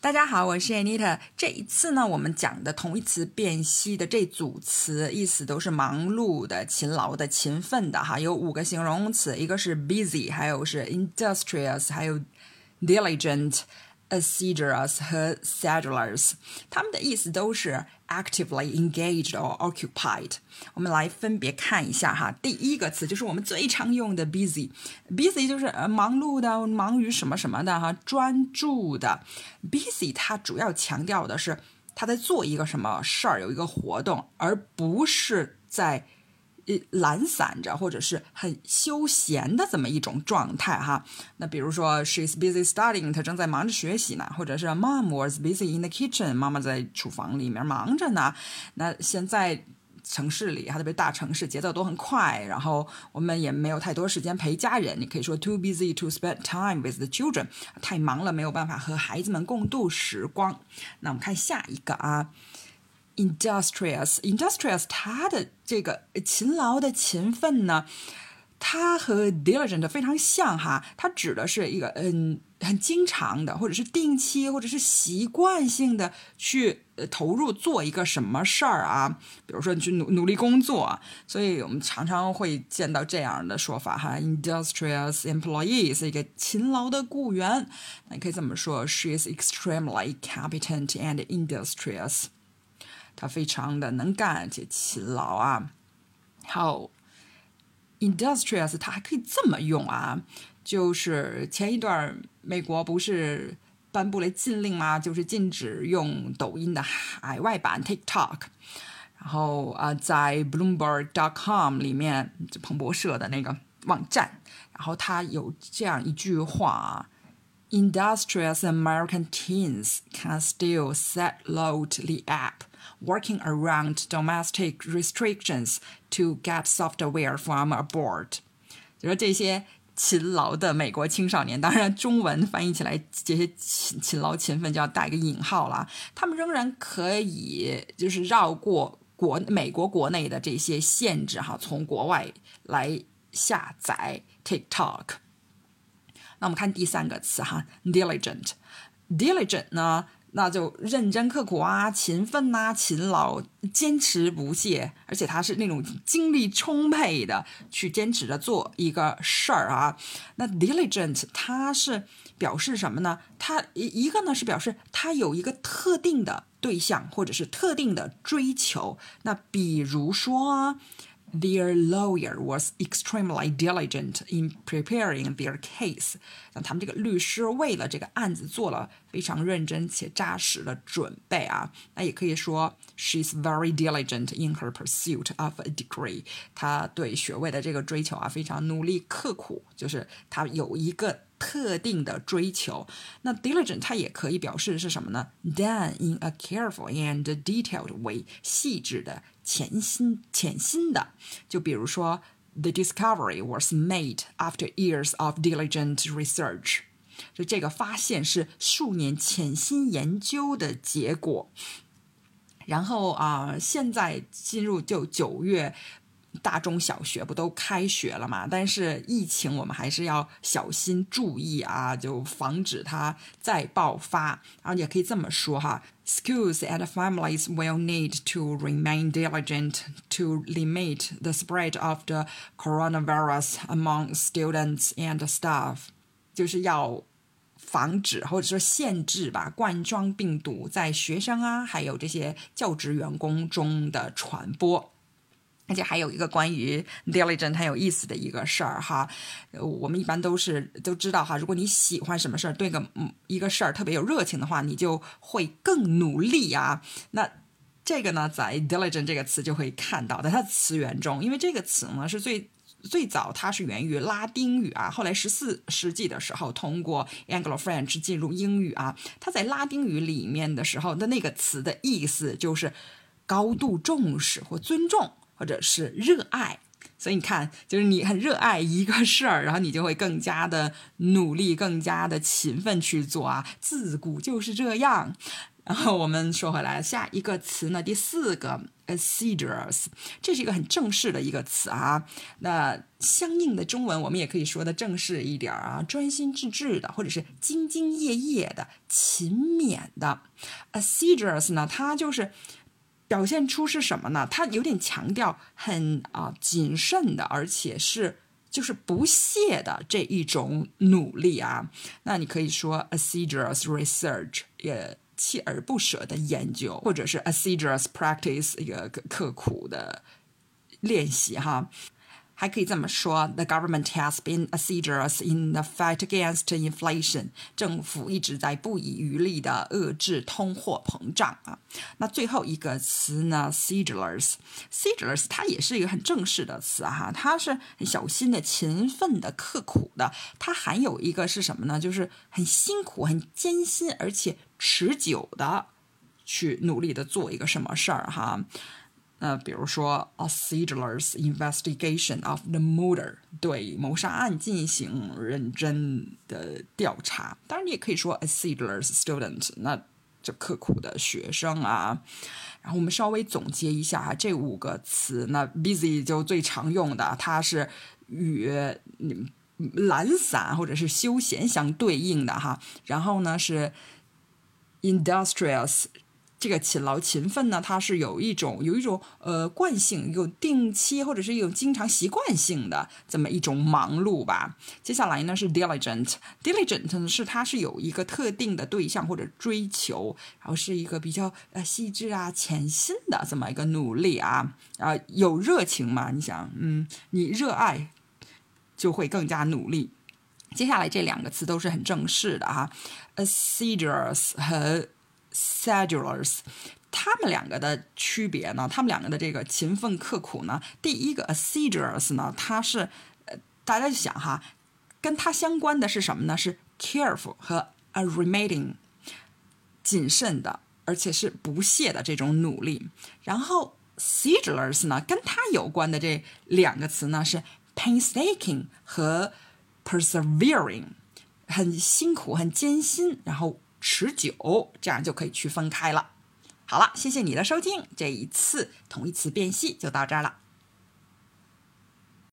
大家好，我是 Anita。这一次呢，我们讲的同义词辨析的这组词，意思都是忙碌的、勤劳的、勤奋的哈。有五个形容词，一个是 busy，还有是 industrious，还有 diligent。Assiduous 和 sedulous，它们的意思都是 actively engaged or occupied。我们来分别看一下哈。第一个词就是我们最常用的 busy，busy 就是呃忙碌的、忙于什么什么的哈，专注的。busy 它主要强调的是他在做一个什么事儿，有一个活动，而不是在。懒散着，或者是很休闲的这么一种状态哈。那比如说，she's busy studying，她正在忙着学习呢；或者是 mom was busy in the kitchen，妈妈在厨房里面忙着呢。那现在城市里，哈特别大城市，节奏都很快，然后我们也没有太多时间陪家人。你可以说 too busy to spend time with the children，太忙了，没有办法和孩子们共度时光。那我们看下一个啊。Industrious industrious，它的这个勤劳的勤奋呢，它和 diligent 非常像哈，它指的是一个嗯很经常的，或者是定期，或者是习惯性的去投入做一个什么事儿啊，比如说你去努努力工作，所以我们常常会见到这样的说法哈，industrious employee 是一个勤劳的雇员，那你可以这么说，she is extremely competent and industrious。他非常的能干且勤劳啊。好，industrious，它还可以这么用啊，就是前一段美国不是颁布了禁令吗？就是禁止用抖音的海外版 TikTok。然后啊，在 Bloomberg.com 里面，就彭博社的那个网站，然后它有这样一句话：Industrious American teens can still set load the app。Working around domestic restrictions to get software from abroad。就说这些勤劳的美国青少年，当然中文翻译起来，这些勤勤劳勤奋就要带一个引号了。他们仍然可以就是绕过国美国国内的这些限制哈，从国外来下载 TikTok。那我们看第三个词哈，diligent。diligent 呢？那就认真刻苦啊，勤奋呐，勤劳，坚持不懈，而且他是那种精力充沛的去坚持着做一个事儿啊。那 diligent 它是表示什么呢？它一一个呢是表示他有一个特定的对象或者是特定的追求。那比如说。Their lawyer was extremely diligent in preparing their case。那他们这个律师为了这个案子做了非常认真且扎实的准备啊。那也可以说，she's very diligent in her pursuit of a degree。她对学位的这个追求啊，非常努力刻苦，就是她有一个。特定的追求，那 diligent 它也可以表示是什么呢？Done in a careful and detailed way，细致的、潜心、潜心的。就比如说，The discovery was made after years of diligent research，就这个发现是数年潜心研究的结果。然后啊，现在进入就九月。大中小学不都开学了嘛？但是疫情我们还是要小心注意啊，就防止它再爆发。然后也可以这么说哈：Schools and families will need to remain diligent to limit the spread of the coronavirus among students and staff。就是要防止或者说限制吧，冠状病毒在学生啊，还有这些教职员工中的传播。而且还有一个关于 diligent 很有意思的一个事儿哈，我们一般都是都知道哈，如果你喜欢什么事儿，对个一个事儿特别有热情的话，你就会更努力啊。那这个呢，在 diligent 这个词就会看到，在它的词源中，因为这个词呢是最最早它是源于拉丁语啊，后来十四世纪的时候通过 Anglo French 进入英语啊，它在拉丁语里面的时候的那个词的意思就是高度重视或尊重。或者是热爱，所以你看，就是你很热爱一个事儿，然后你就会更加的努力，更加的勤奋去做啊。自古就是这样。然后我们说回来，下一个词呢，第四个 assiduous，这是一个很正式的一个词啊。那相应的中文我们也可以说的正式一点啊，专心致志的，或者是兢兢业业的、勤勉的。assiduous 呢，它就是表现出是什么呢？他有点强调很啊谨慎的，而且是。就是不懈的这一种努力啊，那你可以说 assiduous research，也锲而不舍的研究，或者是 assiduous practice，一个刻苦的练习哈。还可以这么说：The government has been assiduous in the fight against inflation。政府一直在不遗余力地遏制通货膨胀啊。那最后一个词呢？Sedulous，Sedulous 它也是一个很正式的词哈，它是很小心的、勤奋的、刻苦的。它还有一个是什么呢？就是很辛苦、很艰辛，而且持久的去努力的做一个什么事儿哈。那比如说，a sedulous investigation of the murder，对谋杀案进行认真的调查。当然，你也可以说 a sedulous student，那这刻苦的学生啊。然后我们稍微总结一下哈，这五个词，那 busy 就最常用的，它是与懒散或者是休闲相对应的哈。然后呢是 industrious。这个勤劳勤奋呢，它是有一种有一种呃惯性，有定期或者是有经常习惯性的这么一种忙碌吧。接下来呢是 diligent，diligent 是它是有一个特定的对象或者追求，然后是一个比较呃细致啊、潜心的这么一个努力啊啊有热情嘛？你想，嗯，你热爱就会更加努力。接下来这两个词都是很正式的哈，assiduous 和。Sedulous，他们两个的区别呢？他们两个的这个勤奋刻苦呢？第一个 assiduous 呢，它是呃，大家就想哈，跟它相关的是什么呢？是 careful 和 a remaining，谨慎的，而且是不懈的这种努力。然后 sedulous 呢，跟它有关的这两个词呢是 painstaking 和 persevering，很辛苦，很艰辛，然后。持久，这样就可以区分开了。好了，谢谢你的收听，这一次同义词辨析就到这儿了。